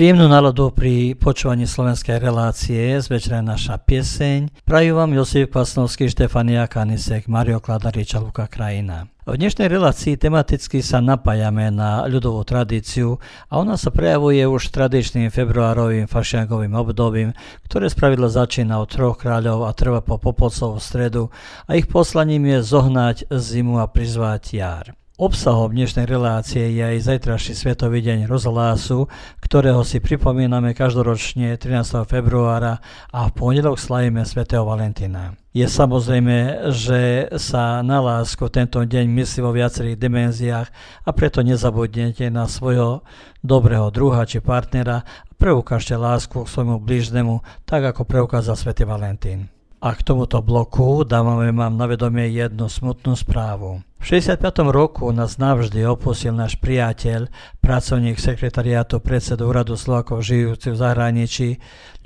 Príjemnú náladu pri počúvaní slovenskej relácie z večera naša pieseň. Prajú vám Josif Kvasnovský, Štefania Kanisek, Mario Kladariča, Luka Krajina. V dnešnej relácii tematicky sa napájame na ľudovú tradíciu a ona sa prejavuje už tradičným februárovým fašiankovým obdobím, ktoré spravidlo začína od troch kráľov a trvá po Popolcovú stredu a ich poslaním je zohnať zimu a prizvať jar. Obsahom dnešnej relácie je aj zajtrajší Svetový deň rozhlásu, ktorého si pripomíname každoročne 13. februára a v pondelok slavíme svätého Valentína. Je samozrejme, že sa na lásku tento deň myslí vo viacerých dimenziách a preto nezabudnete na svojho dobrého druha či partnera a preukážte lásku k svojmu blížnemu, tak ako preukázal svätý Valentín. A k tomuto bloku dávame vám na vedomie jednu smutnú správu. V 65. roku nás navždy opustil náš priateľ, pracovník sekretariátu predsedu Úradu Slovákov žijúci v zahraničí,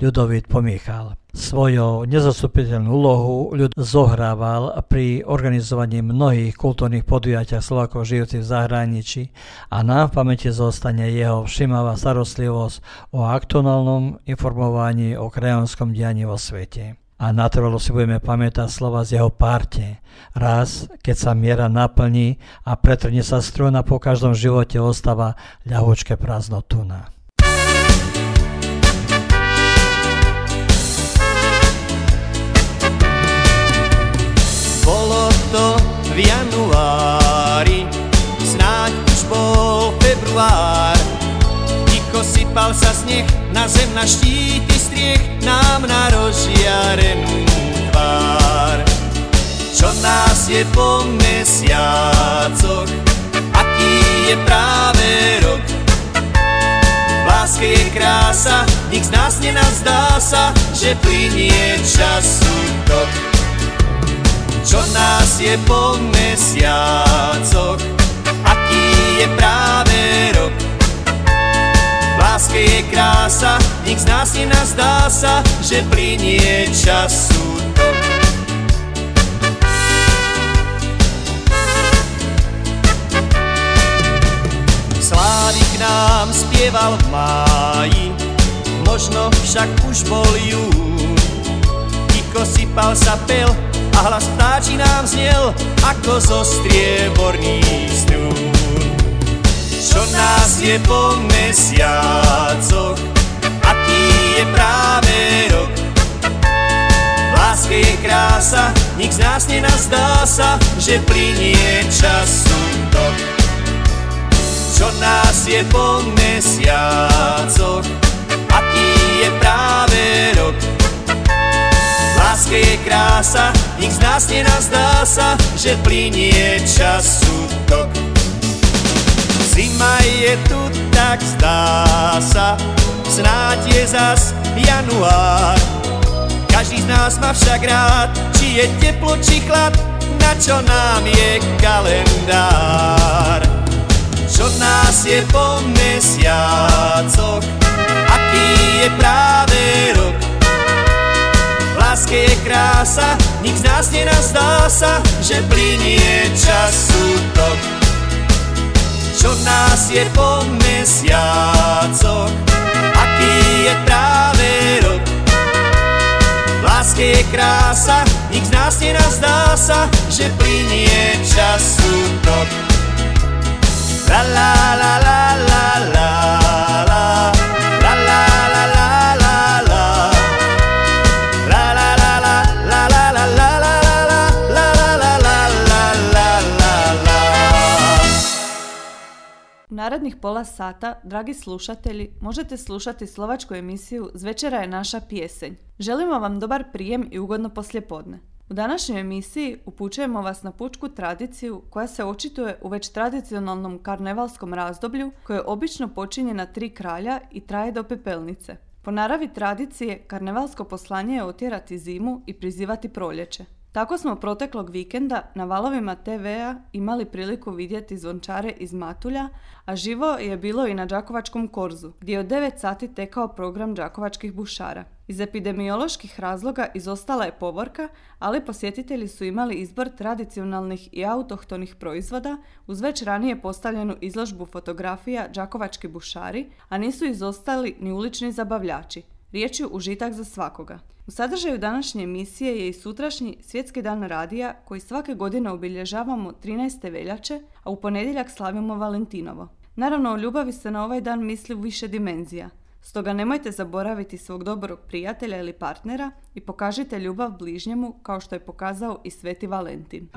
Ľudovít Pomichal. Svojou nezastupiteľnú úlohu ľud zohrával pri organizovaní mnohých kultúrnych podujatiach Slovákov žijúcich v zahraničí a nám v pamäti zostane jeho všimavá starostlivosť o aktuálnom informovaní o krajonskom dianí vo svete a natrvalo si budeme pamätať slova z jeho párte. Raz, keď sa miera naplní a pretrne sa struna, po každom živote ostáva ľahúčke prázdnotuna. Bolo to v januári, snáď už bol február, ticho sypal sa sneh na zem na štíty striech nám na rozžiarenú tvár. Čo nás je po mesiacoch, aký je práve rok. V láske je krása, nik z nás nenazdá sa, že plinie času tok. Čo nás je po mesiacoch, aký je práve rok láske je krása, nik z nás nenazdá sa, že plinie času. Slávik nám spieval v máji, možno však už bol jún. Ticho sypal sa pel a hlas vtáči nám znel, ako zo strieborných strún čo nás je po mesiacoch, aký je práve rok. V láske je krása, nik z nás nenazdá sa, že plinie času tok. Čo nás je po mesiacoch, aký je práve rok. V láske je krása, nik z nás nenazdá sa, že plinie času tok. Zima je tu, tak zdá sa, snáď je zas január. Každý z nás má však rád, či je teplo, či chlad, na čo nám je kalendár. Čo nás je po mesiacoch, aký je práve rok. V láske je krása, nik z nás nenazdá sa, že plinie času tok čo nás je po mesiacoch, aký je práve rok. V láske je krása, nik z nás nenazdá sa, že plinie času tok. La la narednih pola sata, dragi slušatelji, možete slušati slovačku emisiju Zvečera je naša pjesenj. Želimo vam dobar prijem i ugodno poslijepodne. U današnjoj emisiji upućujemo vas na pučku tradiciju koja se očituje u već tradicionalnom karnevalskom razdoblju koje obično počinje na tri kralja i traje do pepelnice. Po naravi tradicije, karnevalsko poslanje je otjerati zimu i prizivati proljeće. Tako smo proteklog vikenda na valovima TV-a imali priliku vidjeti zvončare iz Matulja, a živo je bilo i na Đakovačkom korzu, gdje je od 9 sati tekao program Đakovačkih bušara. Iz epidemioloških razloga izostala je povorka, ali posjetitelji su imali izbor tradicionalnih i autohtonih proizvoda uz već ranije postavljenu izložbu fotografija Đakovački bušari, a nisu izostali ni ulični zabavljači. Riječ je užitak za svakoga. U sadržaju današnje emisije je i sutrašnji Svjetski dan radija koji svake godine obilježavamo 13. veljače, a u ponedjeljak slavimo Valentinovo. Naravno, o ljubavi se na ovaj dan misli u više dimenzija. Stoga nemojte zaboraviti svog dobrog prijatelja ili partnera i pokažite ljubav bližnjemu kao što je pokazao i Sveti Valentin.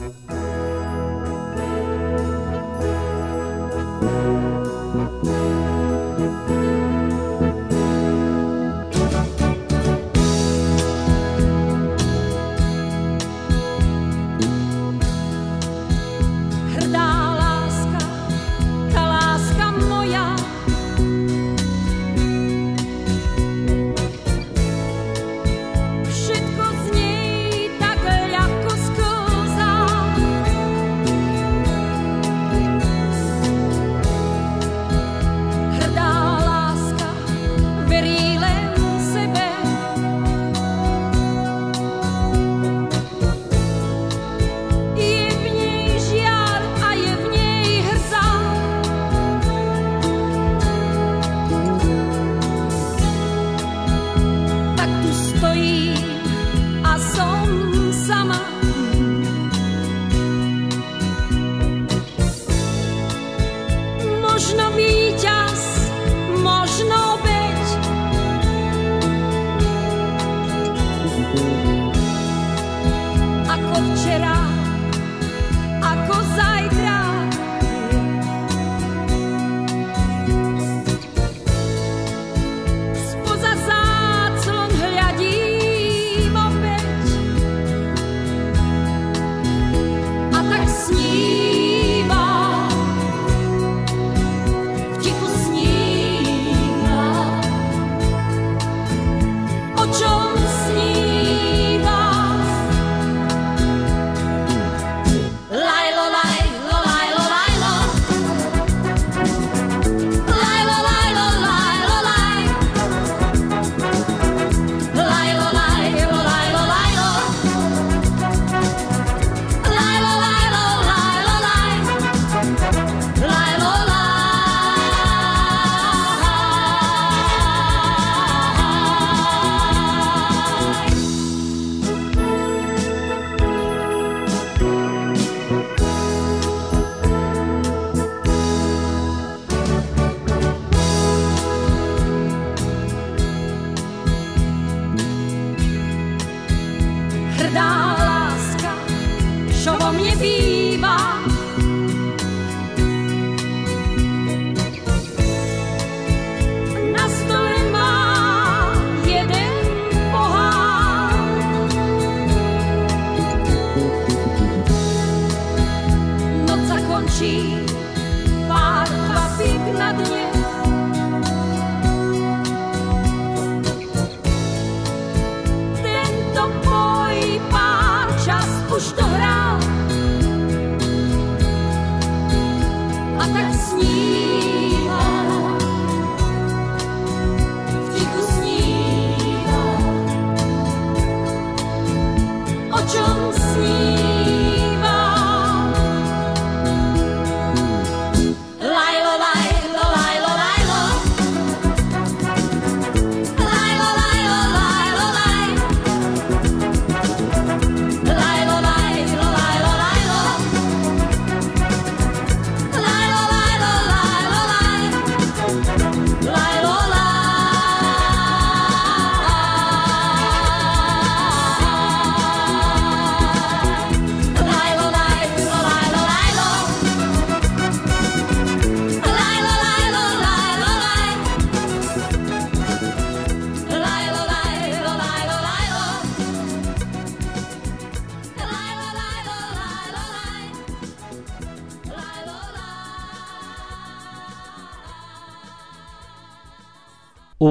啊。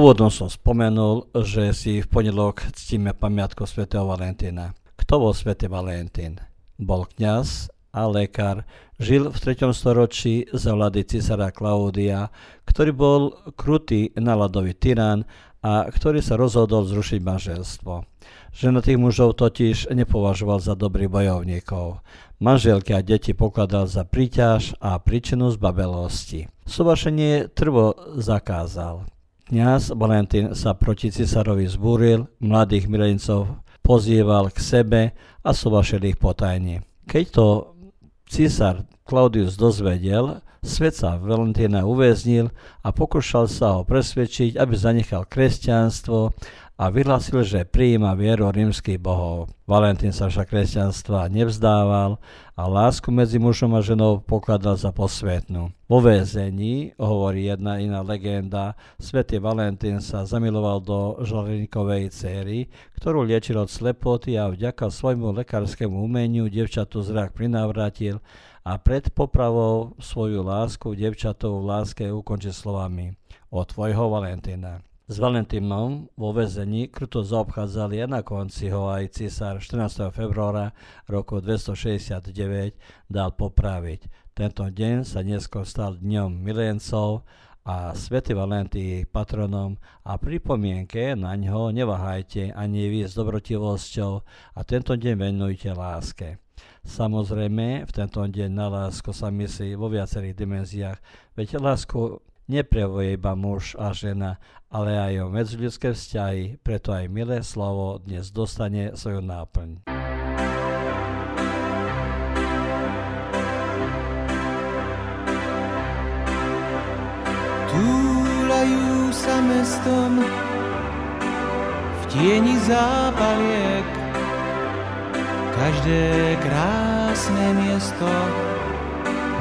Úvodom som spomenul, že si v pondelok ctíme pamiatku svätého Valentína. Kto bol svätý Valentín? Bol kňaz a lekár. Žil v 3. storočí za vlády cisára Klaudia, ktorý bol krutý naladový tyran a ktorý sa rozhodol zrušiť manželstvo. tých mužov totiž nepovažoval za dobrých bojovníkov. Manželky a deti pokladal za príťaž a príčinu zbabelosti. Sobašenie trvo zakázal. Kňaz Valentín sa proti cisárovi zbúril, mladých milencov pozýval k sebe a sobašil ich potajne. Keď to císar Claudius dozvedel, svet sa Valentína uväznil a pokúšal sa ho presvedčiť, aby zanechal kresťanstvo a vyhlásil, že prijíma vieru rímskych bohov. Valentín sa však kresťanstva nevzdával a lásku medzi mužom a ženou pokladal za posvetnú. Vo väzení, hovorí jedna iná legenda, svätý Valentín sa zamiloval do žalenikovej céry, ktorú liečil od slepoty a vďaka svojmu lekárskému umeniu devčatu zrak prinavrátil a pred popravou svoju lásku devčatov v láske ukončil slovami o tvojho Valentína. S Valentínom vo vezení kruto zaobchádzali a na konci ho aj císar 14. februára roku 269 dal popraviť. Tento deň sa neskôr stal dňom milencov a svätý Valentý patronom a pripomienke na ňo neváhajte ani vy s dobrotivosťou a tento deň venujte láske. Samozrejme, v tento deň na lásku sa myslí vo viacerých dimenziách, veď lásku neprejavuje iba muž a žena, ale aj o medziľudské vzťahy, preto aj milé slovo dnes dostane svoju náplň. Túlajú sa mestom v tieni zápaliek každé krásne miesto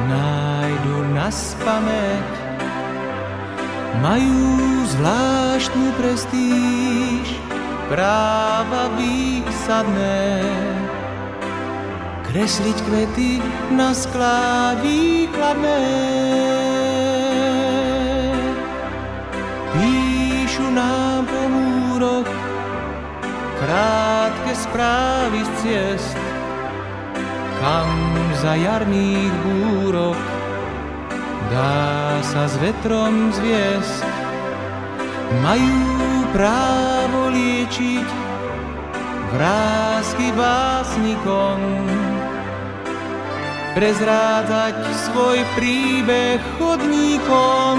nájdu na spamäť majú zvláštnu prestíž, práva výsadné. Kresliť kvety na sklá výkladné. Píšu nám po múroch správy z ciest, kam za jarných búrok dá sa s vetrom zviesť. Majú právo liečiť vrázky básnikom, prezrádzať svoj príbeh chodníkom.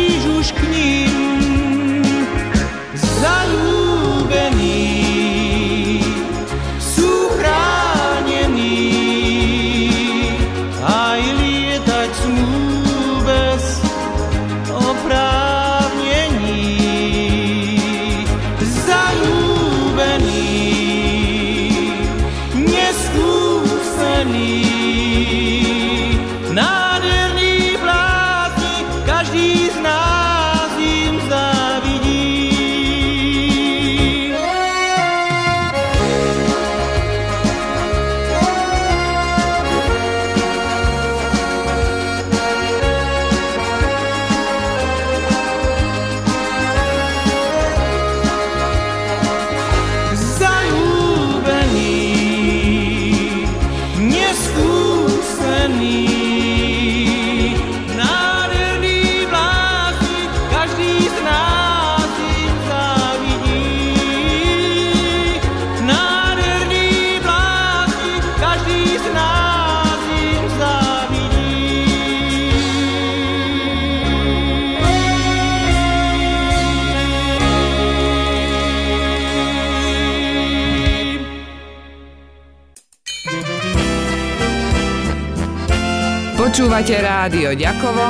Počúvate rádio Ďakovo,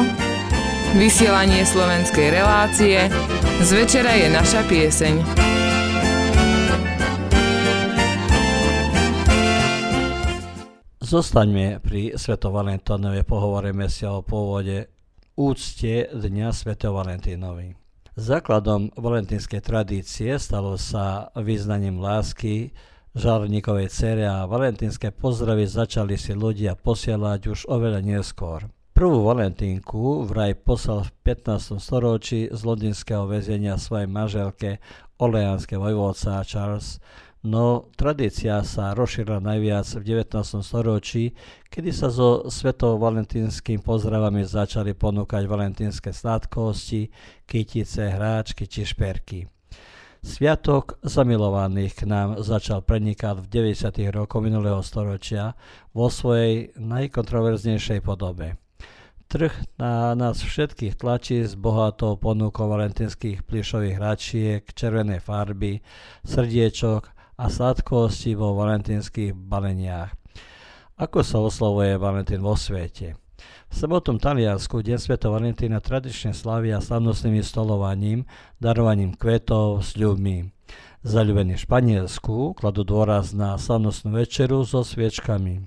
vysielanie slovenskej relácie, z večera je naša pieseň. Zostaňme pri Sveto Valentónovi, pohovoríme si o pôvode úcte Dňa Sveto Valentínovi. Základom valentínskej tradície stalo sa význaním lásky, žarníkovej cere a valentínske pozdravy začali si ľudia posielať už oveľa neskôr. Prvú Valentínku vraj poslal v 15. storočí z londýnskeho väzenia svojej manželke oleánske vojvodca Charles, no tradícia sa rozšírila najviac v 19. storočí, kedy sa so svetovo valentínskym pozdravami začali ponúkať valentínske sladkosti, kytice, hráčky či šperky. Sviatok zamilovaných k nám začal prenikať v 90. rokoch minulého storočia vo svojej najkontroverznejšej podobe. Trh na nás všetkých tlačí s bohatou ponukou valentínskych plišových hračiek, červenej farby, srdiečok a sladkosti vo valentínskych baleniach. Ako sa oslovuje Valentín vo svete? V samotnom Taliansku Deň Sveto Valentína tradične slavia slavnostným stolovaním, darovaním kvetov, sľubmi. Zaľubení v Španielsku kladú dôraz na slavnostnú večeru so sviečkami.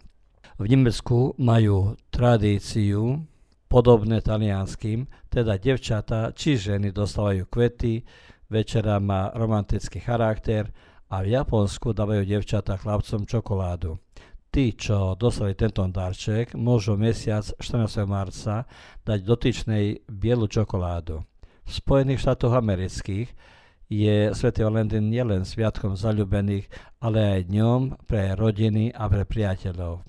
V Nemecku majú tradíciu podobné talianským, teda devčata či ženy dostávajú kvety, večera má romantický charakter a v Japonsku dávajú devčata chlapcom čokoládu. Tí, čo dostali tento darček, môžu mesiac 14. marca dať dotyčnej bielu čokoládu. V Spojených štátoch amerických je Sv. Valentín nielen sviatkom zalúbených, ale aj dňom pre rodiny a pre priateľov.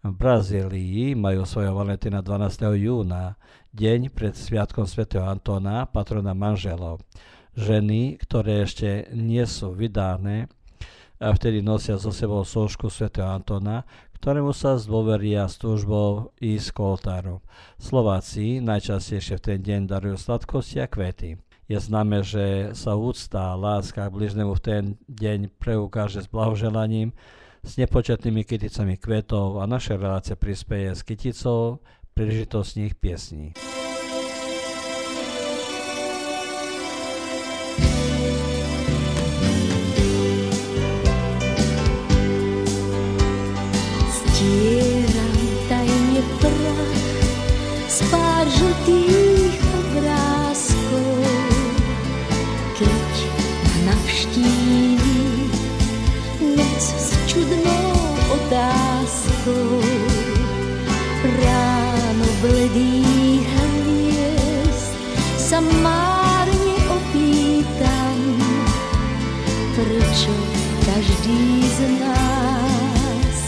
V Brazílii majú svojho Valentína 12. júna, deň pred sviatkom Sv. Antóna, patrona manželov. Ženy, ktoré ešte nie sú vydané, a vtedy nosia so sebou sošku Sv. Antona, ktorému sa zdôveria s túžbou ísť k oltáru. Slováci najčastejšie v ten deň darujú sladkosti a kvety. Je známe, že sa úcta a láska k bližnému v ten deň preukáže s blahoželaním, s nepočetnými kyticami kvetov a naša relácia prispieje s kyticou príležitostných piesní. Prečo každý z nás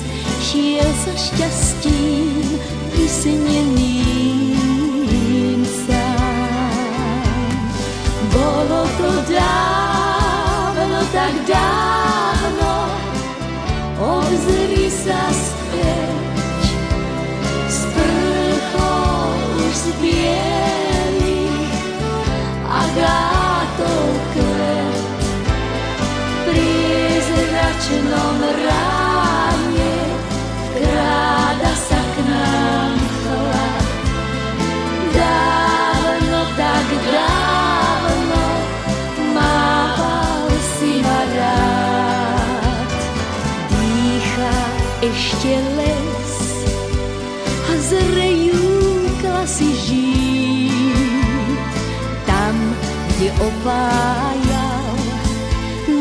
šiel sa šťastím vysneným sám. Bolo to dávno, tak dávno, zračnom ráne kráda sa k nám chlad. Dávno, tak dávno mával si ma rád. Dýcha les a zrejú žít. Tam, kde opájal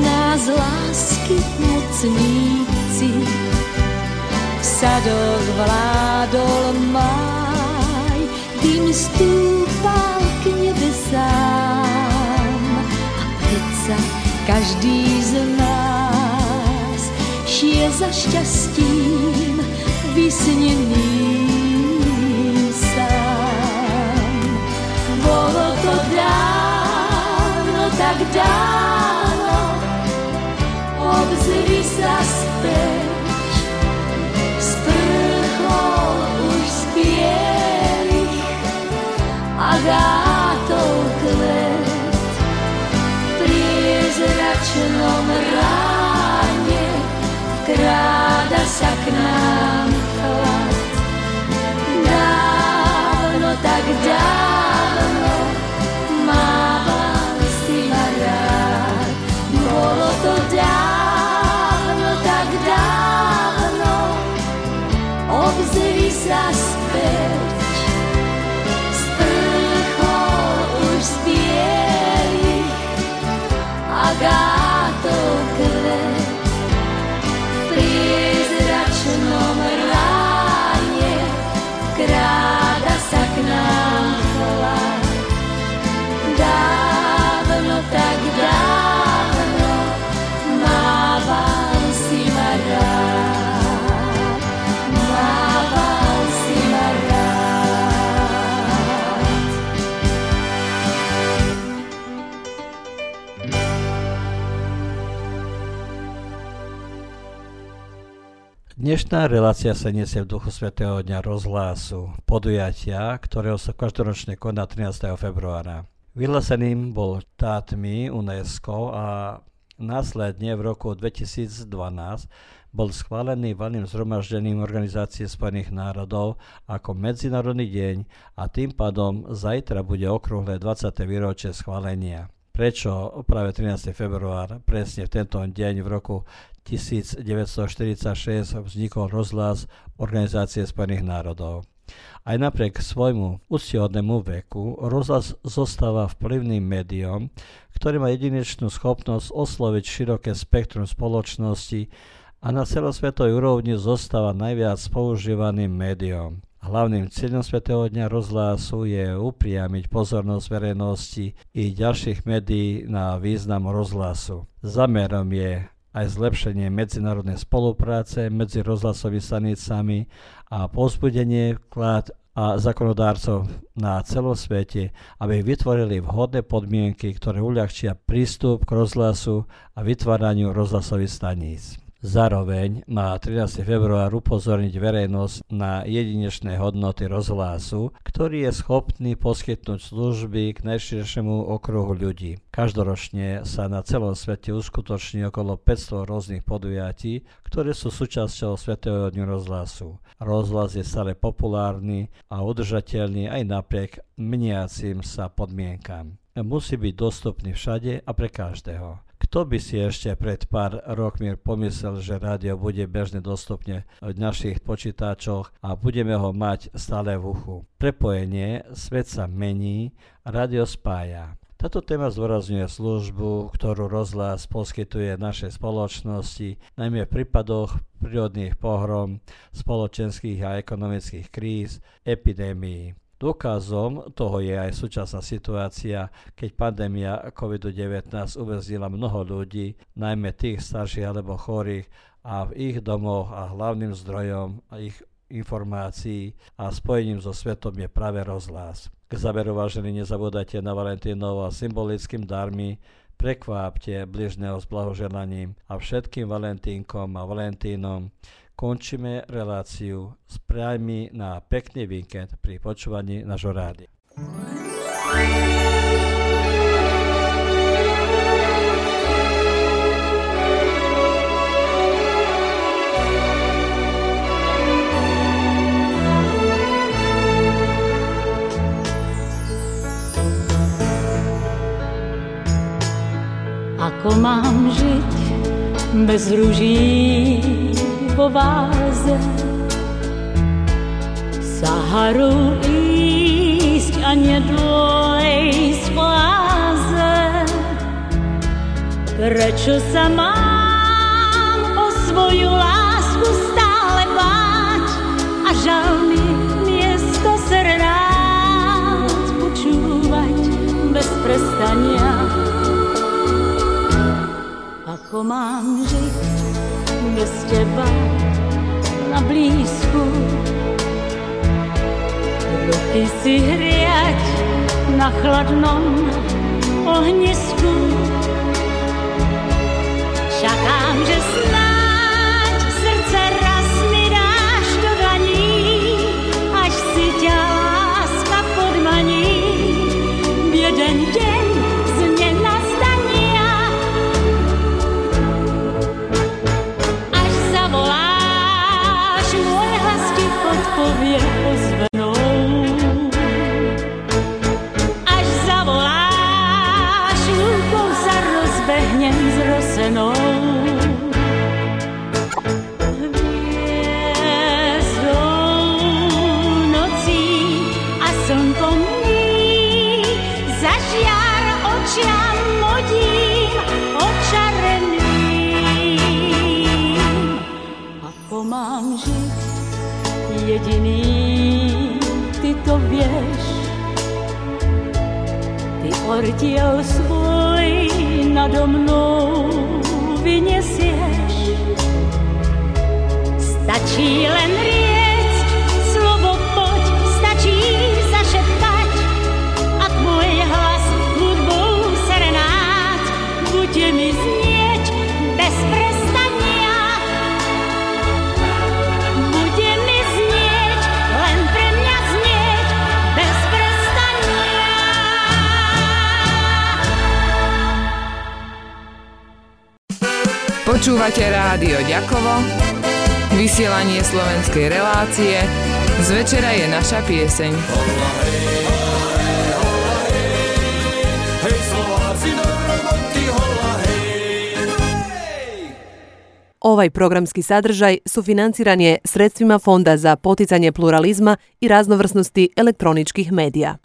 nás lásky mocníci, v sadoch vládol máj, dým stúpal k nebesám a predsa každý z nás šiel za šťastím vysneným sám. Bolo to dávno, tak dávno, obzri sa späť. Sprchol už z bielých agátov kvet. Pri Dnešná relácia sa nesie v duchu Svetého dňa rozhlásu, podujatia, ktorého sa každoročne koná 13. februára. Vyhláseným bol štátmi UNESCO a následne v roku 2012 bol schválený valným zhromaždením Organizácie spojených národov ako Medzinárodný deň a tým pádom zajtra bude okrúhle 20. výročie schválenia. Prečo práve 13. február, presne v tento deň v roku 1946 vznikol rozhlas Organizácie spojených národov. Aj napriek svojmu úctihodnému veku rozhlas zostáva vplyvným médiom, ktorý má jedinečnú schopnosť osloviť široké spektrum spoločnosti a na celosvetovej úrovni zostáva najviac používaným médiom. Hlavným cieľom Svetého dňa rozhlasu je upriamiť pozornosť verejnosti i ďalších médií na význam rozhlasu. Zamerom je aj zlepšenie medzinárodnej spolupráce medzi rozhlasovými stanicami a povzbudenie vklad a zákonodárcov na celom svete, aby vytvorili vhodné podmienky, ktoré uľahčia prístup k rozhlasu a vytváraniu rozhlasových staníc. Zároveň má 13. február upozorniť verejnosť na jedinečné hodnoty rozhlasu, ktorý je schopný poskytnúť služby k najširšiemu okruhu ľudí. Každoročne sa na celom svete uskutoční okolo 500 rôznych podujatí, ktoré sú súčasťou Svetého dňu rozhlasu. Rozhlas je stále populárny a udržateľný aj napriek meniacim sa podmienkam. Musí byť dostupný všade a pre každého. Kto by si ešte pred pár rokmi pomyslel, že rádio bude bežne dostupne v našich počítačoch a budeme ho mať stále v uchu. Prepojenie, svet sa mení, rádio spája. Táto téma zdôrazňuje službu, ktorú rozhlas poskytuje našej spoločnosti, najmä v prípadoch prírodných pohrom, spoločenských a ekonomických kríz, epidémií. Dôkazom toho je aj súčasná situácia, keď pandémia COVID-19 uväznila mnoho ľudí, najmä tých starších alebo chorých a v ich domoch a hlavným zdrojom ich informácií a spojením so svetom je práve rozhlas. K záveru vážení nezabúdajte na Valentínov a symbolickým darmi prekvápte bližného s blahoželaním a všetkým Valentínkom a Valentínom končíme reláciu s priami na pekný víkend pri počúvaní nášho rády. Ako mám žiť bez rúží vo váze. Saharu ísť a nedôjsť v láze. Prečo sa mám o svoju lásku stále báť a žal mi miesto sa rád počúvať bez prestania? Ako mám žiť bez teba na blízku. Ruky si hriať na chladnom ohnisku. Čakám, že snáď Počúvate rádio Ďakovo, vysielanie slovenskej relácie, z večera je naša pieseň. Ovaj programski sadržaj sufinanciran je sredstvima Fonda za poticanje pluralizma i raznovrsnosti elektroničkih medija.